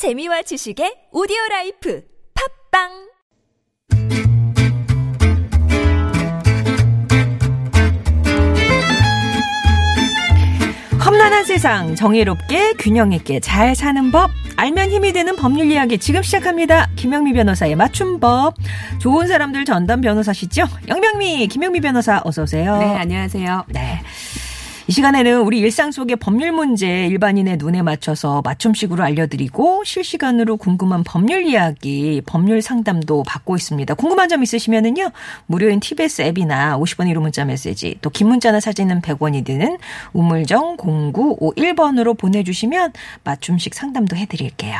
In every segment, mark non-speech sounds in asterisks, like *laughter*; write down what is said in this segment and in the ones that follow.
재미와 지식의 오디오 라이프 팟빵 험난한 세상 정의롭게 균형 있게 잘 사는 법 알면 힘이 되는 법률 이야기 지금 시작합니다. 김영미 변호사의 맞춤법 좋은 사람들 전담 변호사시죠? 영명미 김영미 변호사 어서 오세요. 네, 안녕하세요. 네. 이 시간에는 우리 일상 속의 법률 문제 일반인의 눈에 맞춰서 맞춤식으로 알려드리고 실시간으로 궁금한 법률 이야기, 법률 상담도 받고 있습니다. 궁금한 점 있으시면은요, 무료인 TBS 앱이나 50원 1호 문자 메시지, 또 긴 문자나 사진은 100원이 드는 우물정 0951번으로 보내주시면 맞춤식 상담도 해드릴게요.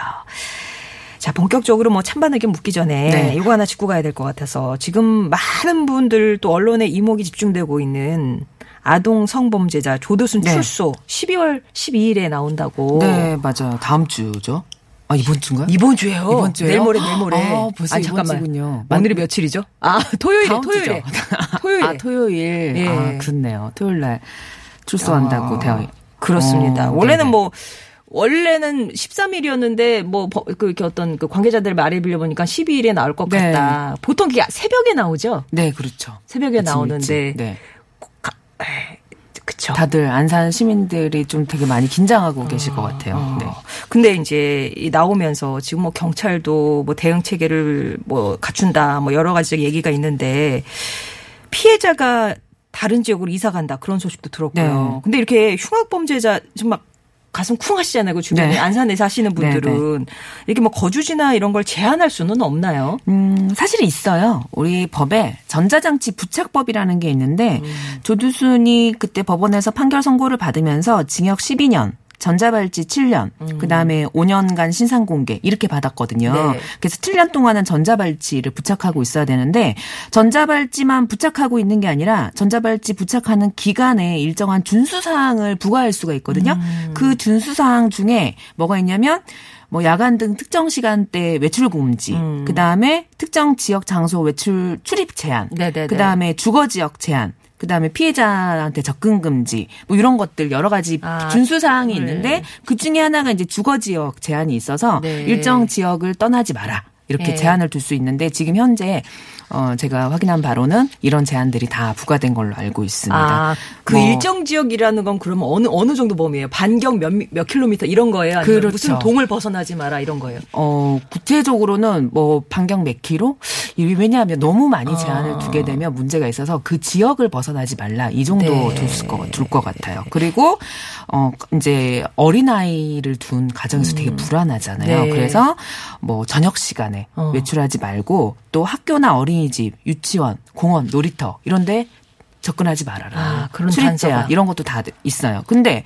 자, 본격적으로 뭐 찬반하게 묻기 전에 네. 이거 하나 짚고 가야 될 것 같아서 지금 많은 분들 또 언론에 이목이 집중되고 있는 아동 성범죄자 조두순 네. 출소 12월 12일에 나온다고. 네, 맞아요. 다음 주죠. 아, 이번 주인가요? 이번 주에요. 이번 주에요? 내일 모레 내일 모레. 아, 벌써 아니, 이번 주군요. 오늘이 며칠이죠? 아, 토요일에 토요일에. 주죠. *laughs* 토요일에. 아, 토요일. 예. 아, 그렇네요. 토요일 날 출소한다고 아, 되어 그렇습니다. 어, 원래는 네네. 뭐 원래는 13일이었는데 뭐그 이렇게 어떤 그 관계자들 말에 빌려 보니까 12일에 나올 것 네. 같다. 보통 그게 새벽에 나오죠. 네, 그렇죠. 새벽에 나오는데. 네. 그쵸. 다들 안산 시민들이 좀 되게 많이 긴장하고 계실 것 같아요. 네. 근데 이제 이 나오면서 지금 뭐 경찰도 뭐 대응 체계를 뭐 갖춘다 뭐 여러 가지 얘기가 있는데 피해자가 다른 지역으로 이사 간다 그런 소식도 들었고요. 네. 근데 이렇게 흉악 범죄자 좀막 가슴 쿵 하시잖아요. 그 주변에 네. 안산에 사시는 분들은 이렇게 뭐 거주지나 이런 걸 제한할 수는 없나요? 음, 사실 있어요. 우리 법에 전자장치 부착법이라는 게 있는데 음. 조두순이 그때 법원에서 판결 선고를 받으면서 징역 12년 전자발찌 7년, 그 다음에 5년간 신상 공개 이렇게 받았거든요. 음. 네. 그래서 7년 동안은 전자발찌를 부착하고 있어야 되는데 전자발찌만 부착하고 있는 게 아니라 전자발찌 부착하는 기간에 일정한 준수사항을 부과할 수가 있거든요. 음. 그 준수사항 중에 뭐가 있냐면 뭐 야간 등 특정 시간대 외출 금지, 음. 그 다음에 특정 지역 장소 외출 출입 제한, 네네네. 그 다음에 주거 지역 제한. 그 다음에 피해자한테 접근 금지, 뭐 이런 것들 여러 가지 아, 준수 사항이 네. 있는데 그 중에 하나가 이제 주거 지역 제한이 있어서 네. 일정 지역을 떠나지 마라. 이렇게 네. 제한을 둘 수 있는데 지금 현재 어 제가 확인한 바로는 이런 제한들이 다 부과된 걸로 알고 있습니다. 아, 그 뭐 일정 지역이라는 건 그러면 어느 어느 정도 범위예요? 반경 몇, 미- 몇 킬로미터 이런 거예요? 그렇죠. 무슨 동을 벗어나지 마라 이런 거예요? 어, 구체적으로는 뭐 반경 몇 킬로? 이 왜냐하면 너무 많이 제한을 아. 두게 되면 문제가 있어서 그 지역을 벗어나지 말라. 이 정도 네. 둘 것, 둘것 같아요. 그리고, 어, 이제 어린아이를 둔 가정에서 되게 불안하잖아요. 네. 그래서 뭐 저녁 시간에 어. 외출하지 말고 또 학교나 어린 이집, 유치원, 공원, 놀이터 이런데 접근하지 말아라. 아, 그런 출입 단서가. 제한 이런 것도 다 있어요. 근데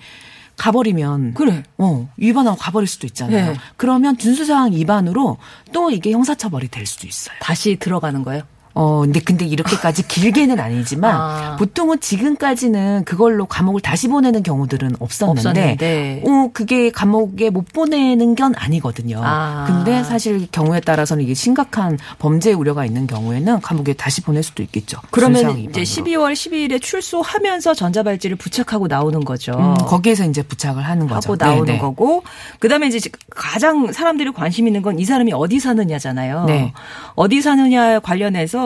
가버리면 그래. 어, 위반하고 가버릴 수도 있잖아요. 네. 그러면 준수사항 위반으로 또 이게 형사처벌이 될 수도 있어요. 다시 들어가는 거예요? 어, 근데, 근데 이렇게까지 길게는 아니지만, 아. 보통은 지금까지는 그걸로 감옥을 다시 보내는 경우들은 없었는데, 없었는데. 어, 그게 감옥에 못 보내는 건 아니거든요. 아. 근데 사실 경우에 따라서는 이게 심각한 범죄 우려가 있는 경우에는 감옥에 다시 보낼 수도 있겠죠. 그러면 이제 위반으로. 12월 12일에 출소하면서 전자발찌를 부착하고 나오는 거죠. 음, 거기에서 이제 부착을 하는 거죠. 하고 나오는 네, 네. 거고 그다음에 이제 가장 사람들이 관심 있는 건 이 사람이 어디 사느냐잖아요. 네. 어디 사느냐 관련해서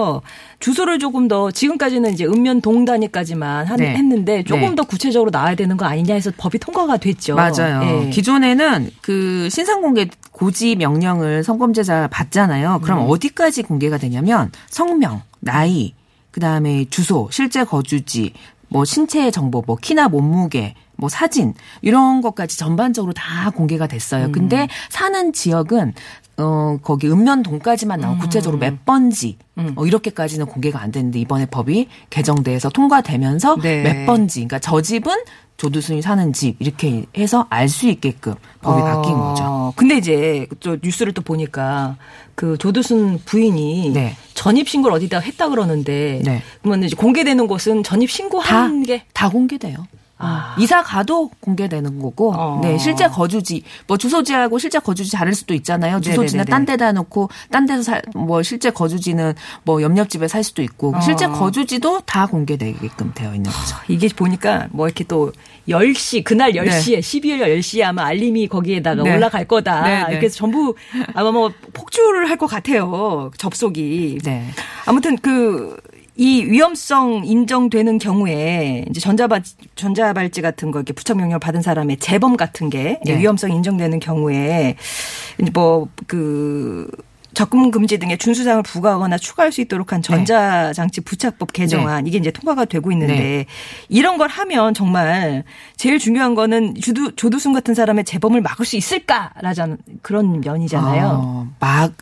주소를 조금 더 지금까지는 이제 읍면 동단위까지만 한- 네. 했는데 조금 네. 더 구체적으로 나와야 되는 거 아니냐 해서 법이 통과가 됐죠. 맞아요. 예. 기존에는 그 신상공개 고지 명령을 성범죄자 받잖아요. 그럼 음. 어디까지 공개가 되냐면 성명, 나이, 그 다음에 주소, 실제 거주지, 뭐 신체 정보, 뭐 키나 몸무게, 뭐 사진 이런 것까지 전반적으로 다 공개가 됐어요. 음. 근데 사는 지역은 어 거기 읍면동까지만 나오고 구체적으로 몇 번지 음. 어, 이렇게까지는 공개가 안 됐는데 이번에 법이 개정돼서 통과되면서 네. 몇 번지 그러니까 저 집은 조두순이 사는 집 이렇게 해서 알 수 있게끔 법이 바뀐 거죠. 어, 근데 이제 또 뉴스를 또 보니까 그 조두순 부인이 네. 전입 신고를 어디다 했다 그러는데 네. 그러면 이제 공개되는 곳은 전입 신고한 게 다 공개돼요. 아. 이사 가도 공개되는 거고, 어. 네, 실제 거주지, 뭐 주소지하고 실제 거주지 다를 수도 있잖아요. 주소지는 네네네네. 딴 데다 놓고, 딴 데서 살, 뭐 실제 거주지는 뭐 옆옆집에 살 수도 있고, 어. 실제 거주지도 다 공개되게끔 되어 있는 거죠. 이게 보니까 뭐 이렇게 또 10시, 그날 10시에, 12월 10시에 아마 알림이 거기에다가 네. 올라갈 거다. 네, 네. 그래서 전부 아마 뭐 폭주를 할 것 같아요. 접속이. 네. 아무튼 그, 이 위험성 인정되는 경우에 이제 전자발 전자발찌 같은 거 이렇게 부착 명령 받은 사람의 재범 같은 게 네. 위험성 인정되는 경우에 이제 뭐그 접근 금지 등의 준수사항을 부과하거나 추가할 수 있도록 한 전자장치 부착법 개정안 이게 이제 통과가 되고 있는데 네. 이런 걸 하면 정말 제일 중요한 거는 주두, 조두순 같은 사람의 재범을 막을 수 있을까라는 그런 면이잖아요. 어, 막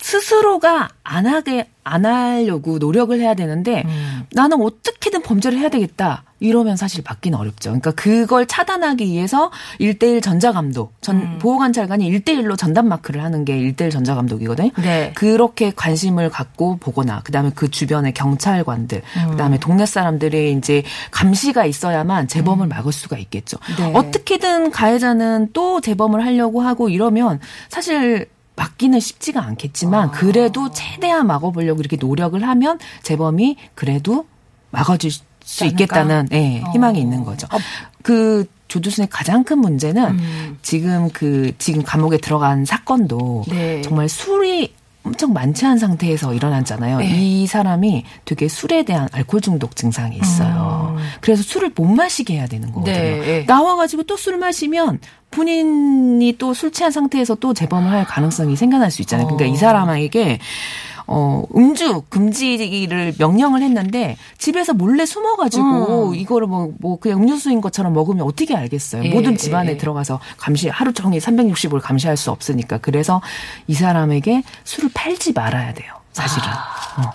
스스로가 안 하게 안 하려고 노력을 해야 되는데 음. 나는 어떻게든 범죄를 해야 되겠다. 이러면 사실 막기는 어렵죠. 그러니까 그걸 차단하기 위해서 1대1 전자감독, 전 음. 보호관찰관이 1대1로 전담 마크를 하는 게 1대1 전자감독이거든요. 네. 그렇게 관심을 갖고 보거나 그 다음에 그 주변의 경찰관들, 음. 그 다음에 동네 사람들의 이제 감시가 있어야만 재범을 막을 수가 있겠죠. 음. 네. 어떻게든 가해자는 또 재범을 하려고 하고 이러면 사실 막기는 쉽지가 아. 않겠지만 그래도 최대한 막아보려고 이렇게 노력을 하면 재범이 그래도 막아줄 수? 있겠다는 예, 희망이 어. 있는 거죠. 그 조두순의 가장 큰 문제는 음. 지금 그 지금 감옥에 들어간 사건도 네. 정말 술이 엄청 않은 상태에서 일어났잖아요. 네. 이 사람이 되게 술에 대한 알코올 중독 증상이 있어요. 음. 그래서 술을 못 마시게 해야 되는 거거든요. 네. 나와가지고 또 술 마시면 본인이 또 술 취한 상태에서 또 재범을 할 가능성이 생겨날 수 있잖아요. 그러니까 어. 이 사람에게 어, 음주 금지를 명령을 했는데 집에서 몰래 숨어가지고 음. 이거를 뭐, 뭐 그냥 음료수인 것처럼 먹으면 어떻게 알겠어요. 예, 모든 집안에 예. 들어가서 감시, 하루 종일 360을 감시할 수 없으니까. 그래서 이 사람에게 술을 팔지 말아야 돼요. 사실은. 어.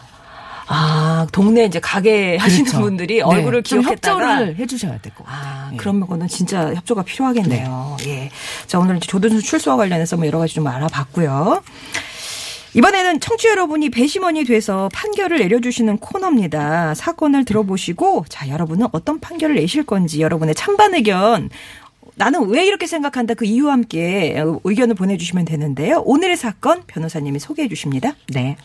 아, 동네 이제 가게 하시는 그렇죠. 분들이 네. 얼굴을 좀 기억했다가 협조를 해주셔야 될 것 같아요. 아, 예. 그런 거는 진짜 협조가 필요하겠네요. 예. 자, 오늘 이제 조든수 출소와 관련해서 뭐 여러 가지 좀 알아봤고요. 이번에는 청취 자 여러분이 배심원이 돼서 판결을 내려주시는 코너입니다. 사건을 들어보시고, 자, 여러분은 어떤 판결을 내실 건지, 여러분의 찬반 의견, 나는 왜 이렇게 생각한다 그 이유와 함께 의견을 보내주시면 되는데요. 오늘의 사건 변호사님이 소개해 주십니다. 네.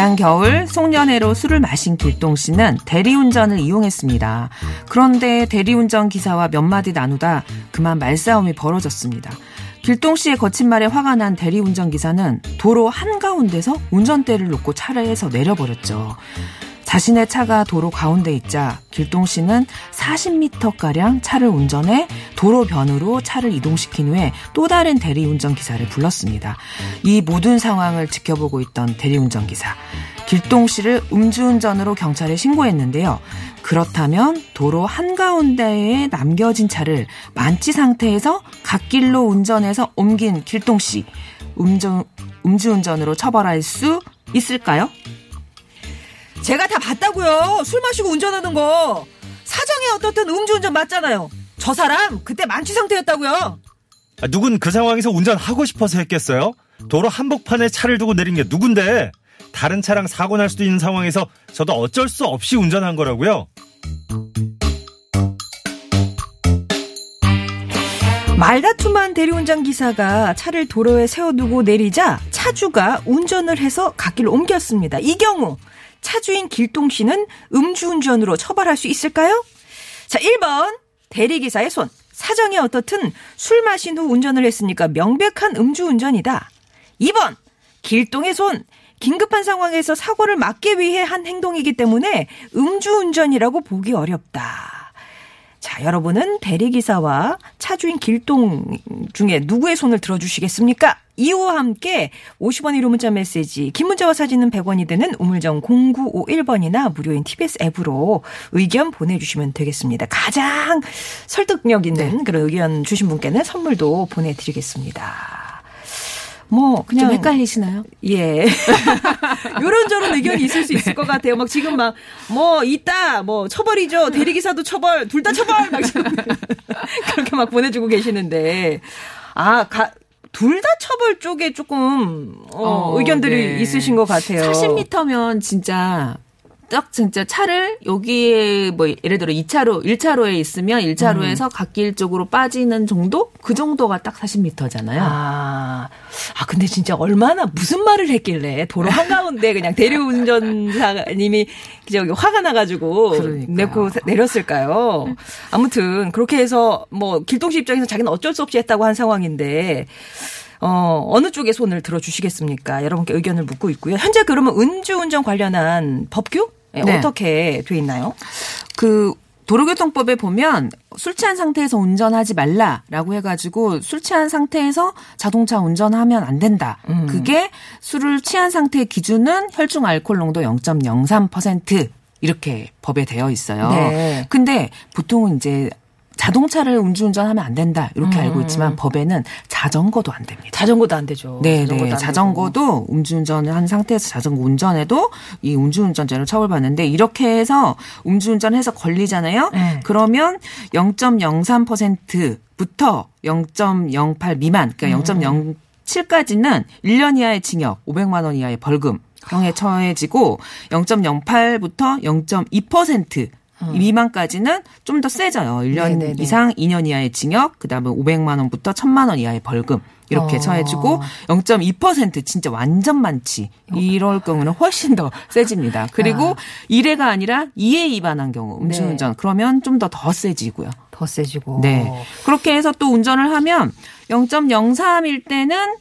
지난 겨울 송년회로 술을 마신 길동 씨는 대리운전을 이용했습니다. 그런데 대리운전 기사와 몇 마디 나누다 그만 말싸움이 벌어졌습니다. 길동 씨의 거친 말에 화가 난 대리운전 기사는 도로 한가운데서 운전대를 놓고 차례에서 내려버렸죠. 자신의 차가 도로 가운데 있자 길동 씨는 40m가량 차를 운전해 도로 변으로 차를 이동시킨 후에 또 다른 대리운전 기사를 불렀습니다. 이 모든 상황을 지켜보고 있던 대리운전 기사. 길동 씨를 음주운전으로 경찰에 신고했는데요. 그렇다면 도로 한가운데에 남겨진 차를 만취 상태에서 갓길로 운전해서 옮긴 길동 씨. 음주, 음주운전으로 처벌할 수 있을까요? 제가 다 봤다고요. 술 마시고 운전하는 거. 사정이 어떻든 음주운전 맞잖아요. 저 사람 그때 만취 상태였다고요. 아, 누군 그 상황에서 운전하고 싶어서 했겠어요? 도로 한복판에 차를 두고 내린 게 누군데? 다른 차랑 사고 날 수도 있는 상황에서 저도 어쩔 수 없이 운전한 거라고요. 말다툼한 대리운전 기사가 차를 도로에 세워두고 내리자 차주가 운전을 해서 갓길로 옮겼습니다. 이 경우 차주인 길동 씨는 음주운전으로 처벌할 수 있을까요? 자, 1번 대리기사의 손. 사정이 어떻든 술 마신 후 운전을 했으니까 명백한 음주운전이다. 2번 길동의 손. 긴급한 상황에서 사고를 막기 위해 한 행동이기 때문에 음주운전이라고 보기 어렵다. 자, 여러분은 대리기사와 차주인 길동 중에 누구의 손을 들어주시겠습니까? 이유와 함께 50원 1호 문자 메시지, 긴 문자와 사진은 100원이 되는 우물정 0951번이나 무료인 TBS 앱으로 의견 보내주시면 되겠습니다. 가장 설득력 있는 그런 의견 주신 분께는 선물도 보내드리겠습니다. 뭐, 그냥. 좀 헷갈리시나요? 예. *laughs* 요런저런 의견이 있을 수 있을 것 같아요. 막 지금 막, 뭐, 있다, 뭐, 처벌이죠. 대리기사도 처벌, 둘 다 처벌! 막 지금 *laughs* 그렇게 막 보내주고 계시는데. 아, 가, 둘다 처벌 쪽에 조금 어, 어, 의견들이 네. 있으신 것 같아요. 40m면 진짜 딱 진짜 차를 여기에 뭐 예를 들어 2차로 1차로에 있으면 1차로에서 음. 갓길 쪽으로 빠지는 정도? 그 정도가 딱 40m잖아요. 아, 아, 근데 진짜 얼마나 무슨 말을 했길래 도로 한 가운데 그냥 대리운전사님이 저기 화가 나가지고 그러니까요. 내고 내렸을까요? 아무튼 그렇게 해서 뭐 길동씨 입장에서 자기는 어쩔 수 없이 했다고 한 상황인데 어, 어느 쪽에 손을 들어주시겠습니까? 여러분께 의견을 묻고 있고요. 현재 그러면 은주운전 관련한 법규? 네, 네. 어떻게 돼 있나요? 그 도로교통법에 보면 술 취한 상태에서 운전하지 말라라고 해가지고 술 취한 상태에서 자동차 운전하면 안 된다. 음. 그게 술을 취한 상태의 기준은 혈중 알코올 농도 0.03% 이렇게 법에 되어 있어요. 네. 근데 보통은 이제 자동차를 음주운전하면 안 된다 이렇게 음. 알고 있지만 법에는 자전거도 안 됩니다. 자전거도 안 되죠. 네, 자전거도 네. 안 자전거도 음주운전을 한 상태에서 자전거 운전해도 이 음주운전죄로 처벌받는데 이렇게 해서 음주운전해서 걸리잖아요. 네. 그러면 0.03%부터 0.08 미만, 그러니까 음. 0.07까지는 1년 이하의 징역, 500만 원 이하의 벌금 형에 처해지고 0.08부터 0.2% 미만까지는 좀 더 세져요. 1년 음. 네네네. 이상 2년 이하의 징역, 그다음에 500만 원부터 1000만 원 이하의 벌금 이렇게 어. 처해지고 0.2% 진짜 완전 많지. 이럴 경우는 훨씬 더 세집니다. 그리고 아. 일 1회가 아니라 2회 위반한 경우 음주운전 그러면 좀더더 세지고요. 더 세지고. 네. 그렇게 해서 또 운전을 하면 0.03일 때는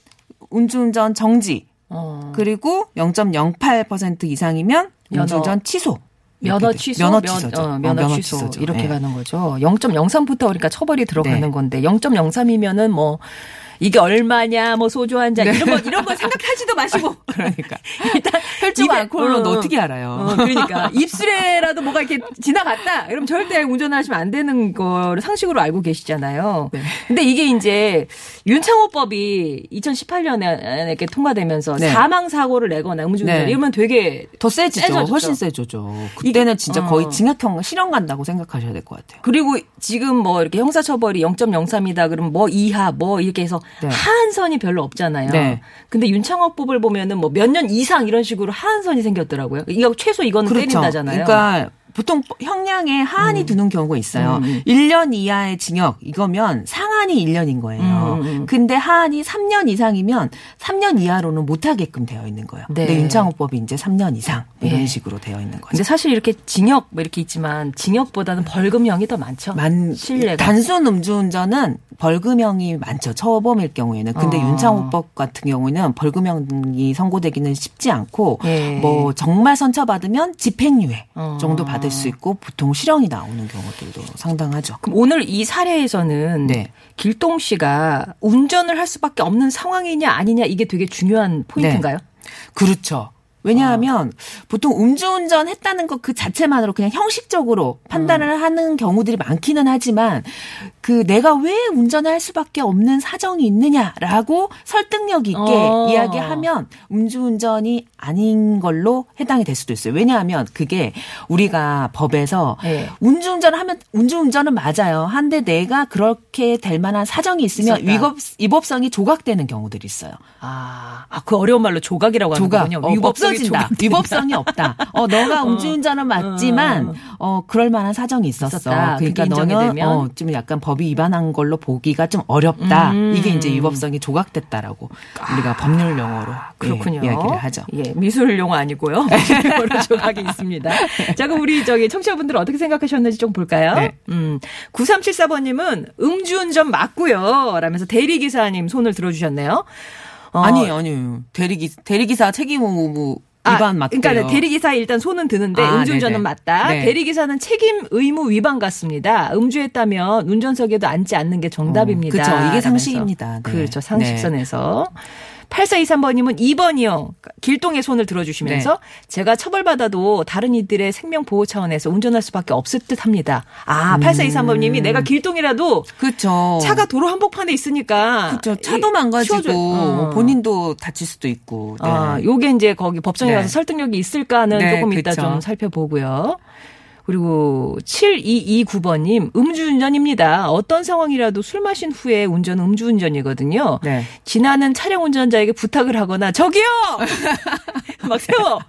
음주운전 정지. 어. 그리고 0.08% 이상이면. 음주운전 취소. 면허 취소, 면허 면- 취소죠. 어, 어, 면허, 면허 취소 취소죠. 이렇게 네. 가는 거죠. 0.03부터 그러니까 처벌이 들어가는 네. 건데 0.03이면은 뭐 이게 얼마냐, 뭐 소주 한잔 이런 거 이런 거 생각하지도 마시고 *laughs* 그러니까 일단 혈중 알코올로는 어, 어떻게 알아요? 어, 그러니까 입술에라도 뭐가 이렇게 지나갔다. 그럼 절대 운전하시면 안 되는 거를 상식으로 알고 계시잖아요. 네. 근데 이게 이제 윤창호법이 2018년에 이렇게 통과되면서 네. 사망 사고를 내거나 음주운전 네. 이러면 되게 더 세지죠. 세져졌죠. 훨씬 세져죠. 그때는 진짜 어. 거의 징역형 실형 간다고 생각하셔야 될 것 같아요. 그리고 지금 뭐 이렇게 형사처벌이 0.03이다 그러면 뭐 이하 뭐 이렇게 해서 네. 하한선이 별로 없잖아요. 네. 근데 윤창호법을 보면은 뭐 몇 년 이상 이런 식으로 하한선이 생겼더라고요. 이거 최소 이거는 때린다잖아요. 그러니까 보통 형량에 하한이 두는 경우가 있어요. 음, 음. 1년 이하의 징역 이거면 상한이 1년인 거예요. 음, 음. 근데 하한이 3년 이상이면 3년 이하로는 못 하게끔 되어 있는 거예요. 네. 근데 윤창호법이 이제 3년 이상 이런 네. 식으로 되어 있는 거죠. 근데 사실 이렇게 징역 뭐 이렇게 있지만 징역보다는 벌금형이 더 많죠. 만 신뢰가. 단순 음주운전은 벌금형이 많죠. 처범일 경우에는. 근데 어. 윤창호법 같은 경우는 벌금형이 선고되기는 쉽지 않고 예. 뭐 정말 선처받으면 집행유예 어. 정도 받을 수 있고 보통 실형이 나오는 경우들도 상당하죠. 그럼 오늘 이 사례에서는 네. 길동 씨가 운전을 할 수밖에 없는 상황이냐 아니냐 이게 되게 중요한 포인트인가요? 그렇죠. 왜냐하면 보통 음주운전 했다는 것 그 자체만으로 그냥 형식적으로 판단을 음. 하는 경우들이 많기는 하지만 그 내가 왜 운전을 할 수밖에 없는 사정이 있느냐라고 설득력 있게 어. 이야기하면 음주운전이 아닌 걸로 해당이 될 수도 있어요. 왜냐하면 그게 우리가 법에서 네. 음주운전을 하면 음주운전은 맞아요. 한데 내가 그렇게 될 만한 사정이 있으면. 위법 위법성이 조각되는 경우들이 있어요. 아, 아, 그 어려운 말로 조각이라고 조각 하는군요. 어, 위법성이 없어진다. 위법성이 없다. 어 너가 *laughs* 음주운전은 맞지만 어 그럴 만한 사정이 있었어. 있었다. 그러니까 너는? 어, 좀 약간 법이 위반한 걸로 보기가 좀 어렵다. 음. 이게 이제 위법성이 조각됐다라고 우리가 법률 용어로 그렇군요. 예, 이야기를 하죠. 예, 미술 용어 아니고요. *laughs* 미술 용어로 조각이 있습니다. 자, 그럼 우리 저기 청취자분들 어떻게 생각하셨는지 좀 볼까요? 네. 음, 9374번님은 음주운전 맞고요. 라면서 대리기사님 손을 들어주셨네요. 어, 아니에요, 아니에요. 대리기 대리기사 책임 의무 아, 위반 맞대요. 그러니까 대리기사 일단 손은 드는데 아, 음주운전은 네네. 맞다. 네. 대리기사는 책임 의무 위반 같습니다. 음주했다면 운전석에도 앉지 않는 게 정답입니다. 어, 그쵸. 이게. 상식입니다. 네. 그렇죠. 상식선에서. 8423번님은 2번이요. 길동의 손을 들어주시면서 네. 제가 처벌받아도 다른 이들의 생명 보호 차원에서 운전할 수밖에 없을 듯 합니다. 아, 음. 8423번님이 내가 길동이라도 그렇죠. 차가 도로 한복판에 있으니까. 그렇죠. 차도 망가지고. 어. 본인도 다칠 수도 있고. 네. 아, 요게 이제 거기 법정에 네. 가서 설득력이 있을까는 네, 조금 이따 그쵸. 좀 살펴보고요. 그리고 7229번님, 음주운전입니다. 어떤 상황이라도 술 마신 후에 운전은 음주운전이거든요. 네. 지나는 차량 운전자에게 부탁을 하거나, 저기요! *laughs* 막 세워!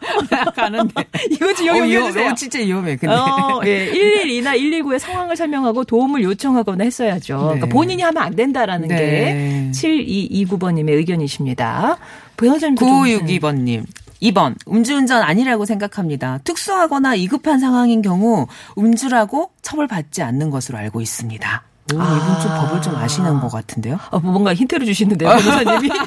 가는데. *laughs* 이거 좀 여기 어, 올려주세요. 어, 진짜 위험해. 근데. 어, 예. *laughs* 112나 119의 상황을 설명하고 도움을 요청하거나 했어야죠. 그러니까 네. 본인이 하면 안 된다라는 네. 게 7229번님의 의견이십니다. 변호사님도 좀- 9562번님. 2번, 음주운전 아니라고 생각합니다. 특수하거나 위급한 상황인 경우 음주라고 처벌받지 않는 것으로 알고 있습니다. 오, 이분 좀 아. 법을 좀 아시는 것 같은데요? 어, 뭔가 힌트를 주시는데요, 변호사님이. *laughs*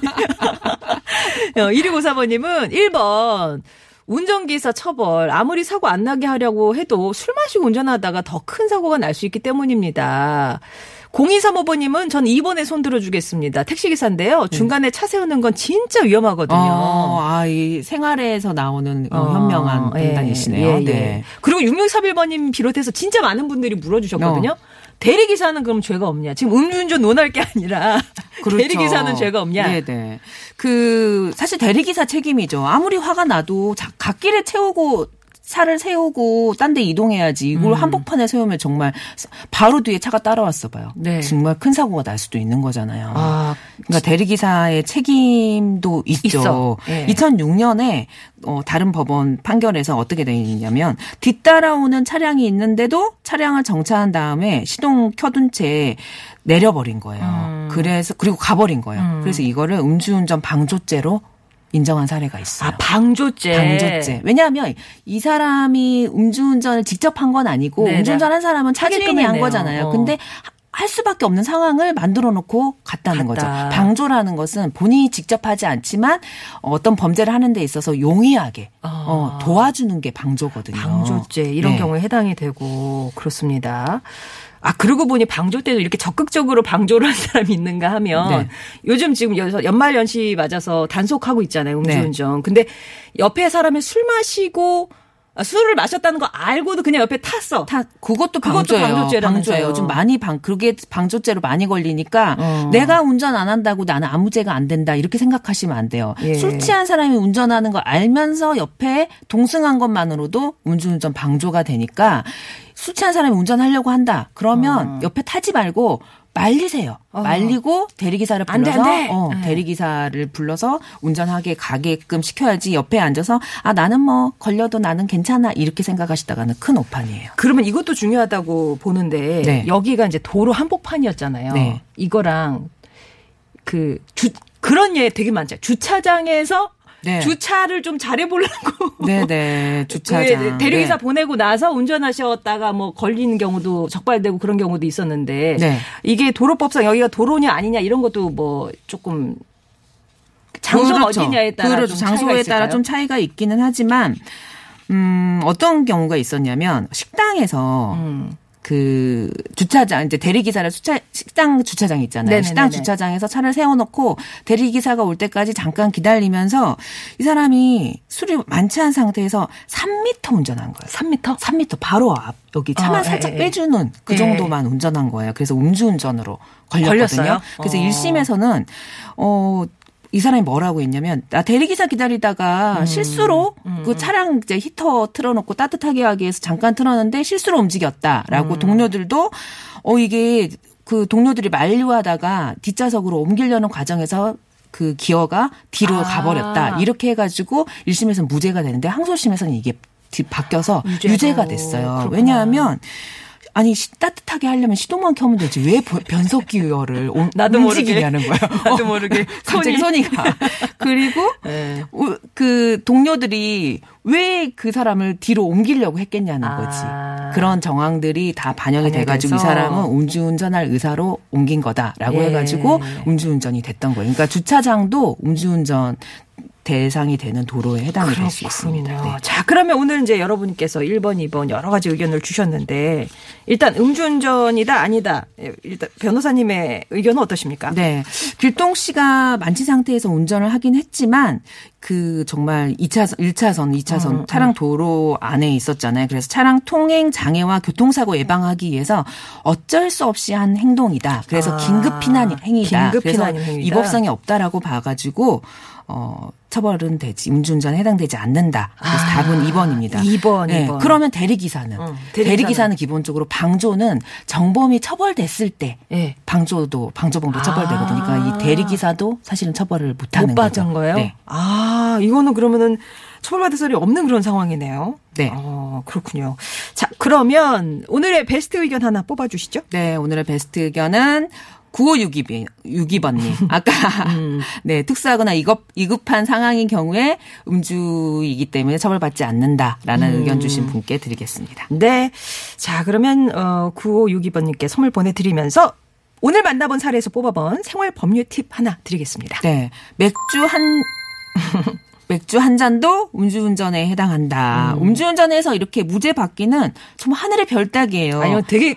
*laughs* 1254번님은 1번. 운전기사 처벌. 아무리 사고 안 나게 하려고 해도 술 마시고 운전하다가 더 큰 사고가 날 수 있기 때문입니다. 0235번님은 전 2번에 손 들어 주겠습니다. 택시기사인데요. 중간에 차 세우는 건 진짜 위험하거든요. 어, 아, 이 생활에서 나오는 어, 현명한 예, 판단이시네요. 예, 예. 네. 그리고 6631번님 비롯해서 진짜 많은 분들이 물어주셨거든요. 어. 대리기사는 그럼 죄가 없냐? 지금 음주운전 논할 게 아니라 *laughs* 그렇죠. 대리기사는 죄가 없냐? 네네. 그 사실 대리기사 책임이죠. 아무리 화가 나도 자- 갓길에 채우고 차를 세우고 딴 데 이동해야지. 이걸 음. 한복판에 세우면 정말 바로 뒤에 차가 따라왔어 봐요. 네. 정말 큰 사고가 날 수도 있는 거잖아요. 아, 그러니까 대리기사의 책임도 있죠. 예. 2006년에 어, 다른 법원 판결에서 어떻게 되어 있냐면 뒤따라오는 차량이 있는데도 차량을 정차한 다음에 시동 켜둔 채 내려버린 거예요. 음. 그래서 그리고 가버린 거예요. 그래서 이거를 음주운전 방조죄로 인정한 사례가 있어요. 아 방조죄. 방조죄. 왜냐하면 이 사람이 음주운전을 직접 한 건 아니고 네네. 음주운전한 사람은 차주인이 한 거잖아요. 어. 근데 할 수밖에 없는 상황을 만들어 놓고 갔다는 갔다. 거죠. 방조라는 것은 본인이 직접 하지 않지만 어떤 범죄를 하는 데 있어서 용이하게 아. 어, 도와주는 게 방조거든요. 방조죄 이런 네. 경우에 해당이 되고 그렇습니다. 아 그러고 보니 방조 때도 이렇게 적극적으로 방조를 한 사람이 있는가 하면 네. 요즘 지금 여기서 연말 연시 맞아서 단속하고 있잖아요 네. 음주운전. 근데 옆에 사람이 술 마시고 아, 술을 마셨다는 거 알고도 그냥 옆에 탔어. 다 그것도 그것도 방조예요. 방조죄라면서요. 방조예요. 좀 많이 방 그게 방조죄로 많이 걸리니까 어. 내가 운전 안 한다고 나는 아무 죄가 안 된다 이렇게 생각하시면 안 돼요. 예. 술 취한 사람이 운전하는 걸 알면서 옆에 동승한 것만으로도 음주운전 방조가 되니까 술 취한 사람이 운전하려고 한다. 그러면 옆에 타지 말고 말리세요. 어. 말리고 대리기사를 안 돼, 불러서 안 돼. 어, 네. 대리기사를 불러서 운전하게 가게끔 시켜야지 옆에 앉아서 아 나는 뭐 걸려도 나는 괜찮아 이렇게 생각하시다가는 큰 오판이에요. 그러면 이것도 중요하다고 보는데 네. 여기가 이제 도로 한복판이었잖아요. 네. 이거랑 그 주, 그런 예 되게 많죠. 주차장에서 네. 주차를 좀 잘해보려고. 네네 *laughs* 주차장 그 대리기사 네. 보내고 나서 운전하셨다가 뭐 걸리는 경우도 적발되고 그런 경우도 있었는데 네. 이게 도로법상 여기가 도로냐 아니냐 이런 것도 뭐 조금 장소가 그렇죠. 어디냐에 따라 그렇죠. 좀 장소에 차이가 따라 있을까요? 좀 차이가 있기는 하지만 음 어떤 경우가 있었냐면 식당에서 음. 그 주차장 이제 대리기사를 수차 식당 주차장 있잖아요. 네네네네. 식당 주차장에서 차를 세워놓고 대리기사가 올 때까지 잠깐 기다리면서 이 사람이 술이 많지 않은 상태에서 3미터 운전한 거예요. 3m? 3미터 바로 앞 여기 차만 어, 살짝 예, 예. 빼주는 그 예. 정도만 운전한 거예요. 그래서 음주운전으로 걸렸거든요. 걸렸어요? 그래서 어. 1심에서는 어. 이 사람이 뭐라고 했냐면 나 대리기사 기다리다가 음. 실수로 그 차량 이제 히터 틀어놓고 따뜻하게 하기 위해서 잠깐 틀었는데 실수로 음. 움직였다라고 동료들도 어 이게 그 동료들이 만류하다가 뒷좌석으로 옮기려는 과정에서 그 기어가 뒤로 아. 가버렸다 이렇게 해가지고 1심에서는 무죄가 되는데 항소심에서는 이게 뒤- 바뀌어서 유죄로. 유죄가 됐어요. 그렇구나. 왜냐하면 아니 시- 따뜻하게 하려면 시동만 켜면 되지 왜 버- 변속 기 어를 오- 나도 모르게. 움직이냐는 거예요. *laughs* 나도 모르게 *laughs* 갑자기 손이. 손이 가. *laughs* 그리고 네. 우- 그 동료들이 왜 그 사람을 뒤로 옮기려고 했겠냐는 아. 거지. 그런 정황들이 다 반영이 반영이 돼가지고 이. 사람은 음주운전할 의사로 옮긴 거다라고 예. 해가지고 음주운전이 됐던 거예요. 그러니까 주차장도 음주운전 대상이 되는 도로에 해당이 될 수 있습니다. 네. 자, 그러면 오늘 이제 여러분께서 1번, 2번 여러 가지 의견을 주셨는데 일단 음주운전이다 아니다. 예, 일단 변호사님의 의견은 어떠십니까? 네. 길동 씨가 만취 상태에서 운전을 하긴 했지만 그 정말 2차선, 1차선, 2차선 음, 차량 도로 안에 있었잖아요. 그래서 차량 통행 장애와 교통사고 예방하기 위해서 어쩔 수 없이 한 행동이다. 그래서 아, 긴급 피난 행위다. 긴급 피난 행위다. 위법성이 없다라고 봐가지고 어 처벌은 되지 음주운전에 해당되지 않는다. 그래서 아, 답은 2번입니다. 2번, 2번. 그러면 대리기사는 어, 대리기사는. 대리기사는 기본적으로 방조는 정범이 처벌됐을 때 예. 방조도 방조범도 처벌되거든요. 그러니까 이 대리기사도 사실은 처벌을 못하는 거죠. 거예요? 네. 아, 이거는 그러면은 처벌받을 소리 없는 그런 상황이네요. 네. 어, 그렇군요. 자, 그러면 오늘의 베스트 의견 하나 뽑아주시죠. 네, 오늘의 베스트 의견은 9562번, 62번님. *laughs* 아까, 네, 특수하거나 이급, 이급한 상황인 경우에 음주이기 때문에 처벌받지 않는다라는 의견 주신 분께 드리겠습니다. 네. 자, 그러면, 어, 9562번님께 선물 보내드리면서 오늘 만나본 사례에서 뽑아본 생활 법률 팁 하나 드리겠습니다. 네, 맥주 한, *laughs* 맥주 한 잔도 음주운전에 해당한다. 음. 주운전에서 이렇게 무죄 받기는 정말 하늘의 별따기예요. 아니요, 되게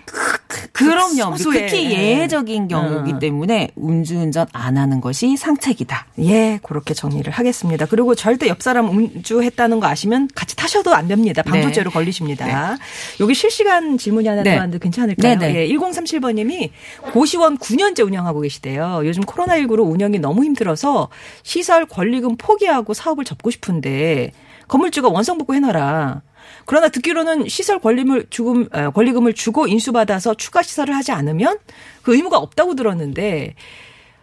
그럼요. 소소해. 특히 예외적인 경우이기 음. 때문에 음주운전 안 하는 것이 상책이다. 예, 그렇게 정리를 하겠습니다. 그리고 절대 옆 사람 음주했다는 거 아시면 같이 타셔도 안 됩니다. 방조죄로 걸리십니다. 여기 실시간 질문이 하나 네. 들어왔는데 괜찮을까요? 네, 네. 예, 1037번님이 고시원 9년째 운영하고 계시대요. 요즘 코로나19로 운영이 너무 힘들어서 시설 권리금 포기하고 사업을 접고 싶은데 건물주가 원상복구 해놔라. 그러나 듣기로는 시설 권리금을 주고, 어, 권리금을 주고 인수받아서 추가 시설을 하지 않으면 그 의무가 없다고 들었는데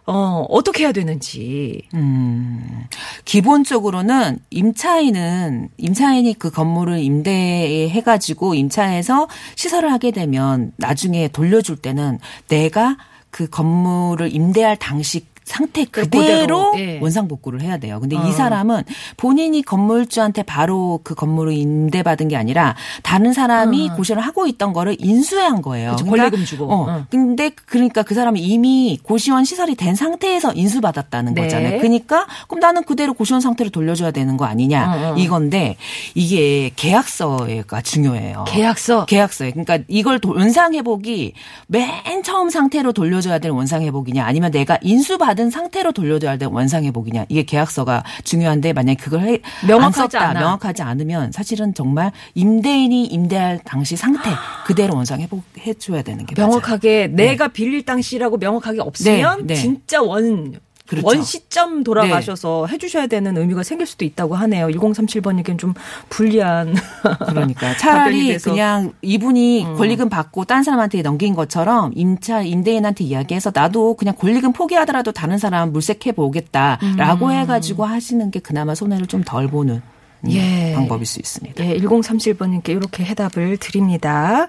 어, 어떻게 해야 되는지. 음, 기본적으로는 임차인은 임차인이 그 건물을 임대해 가지고 임차해서 시설을 하게 되면 나중에 돌려줄 때는 내가 그 건물을 임대할 당시 상태 그대로, 그대로, 예. 원상복구를 해야 돼요. 근데 어. 이 사람은 본인이 건물주한테 바로 그 건물을 임대받은 게 아니라 다른 사람이 고시원을 하고 있던 거를 인수한 거예요. 어. 그쵸, 그러니까 권리금 주고. 어, 응. 근데 그러니까 그 사람이 이미 고시원 시설이 된 상태에서 인수받았다는 네. 거잖아요. 그러니까 그럼 나는 그대로 고시원 상태로 돌려줘야 되는 거 아니냐 어, 어. 이건데 이게 계약서가 중요해요. 계약서. 계약서에 그러니까 이걸 도- 원상 회복이 맨 처음 상태로 돌려줘야 될 원상 회복이냐 아니면 내가 인수받 은 상태로 돌려줘야 될 원상 회복이냐 이게 계약서가 중요한데 만약에 그걸 해, 명확하지 안 썼다. 명확하지 않으면 사실은 정말 임대인이 임대할 당시 상태 그대로 원상 회복해 줘야 되는 게 맞아요. 명확하게 내가 빌릴 당시라고 명확하게 없으면 네, 네. 진짜 원. 그렇죠. 원 시점 돌아가셔서 해주셔야 되는 의미가 생길 수도 있다고 하네요. 1037번님께는 좀 불리한. *laughs* 그러니까 차라리. 음. 그냥 이분이 권리금 받고 딴 사람한테 넘긴 것처럼 임차 임대인한테 이야기해서 나도 그냥 권리금 포기하더라도 다른 사람 물색해 보겠다라고 음. 해가지고 하시는 게 그나마 손해를 좀 덜 보는 음, 예. 방법일 수 있습니다. 예, 1037번님께 이렇게 해답을 드립니다.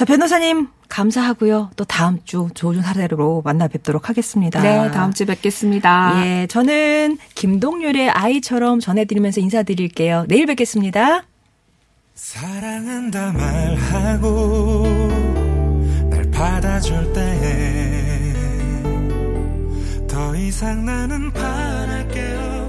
자, 변호사님, 감사하고요. 또 다음 주 좋은 사례로 만나 뵙도록 하겠습니다. 네, 다음 주에 뵙겠습니다. 예, 저는 김동률의 아이처럼 전해드리면서 인사드릴게요. 내일 뵙겠습니다. 사랑한다 말하고 날 받아줄 때더 이상 나는 바랄 게없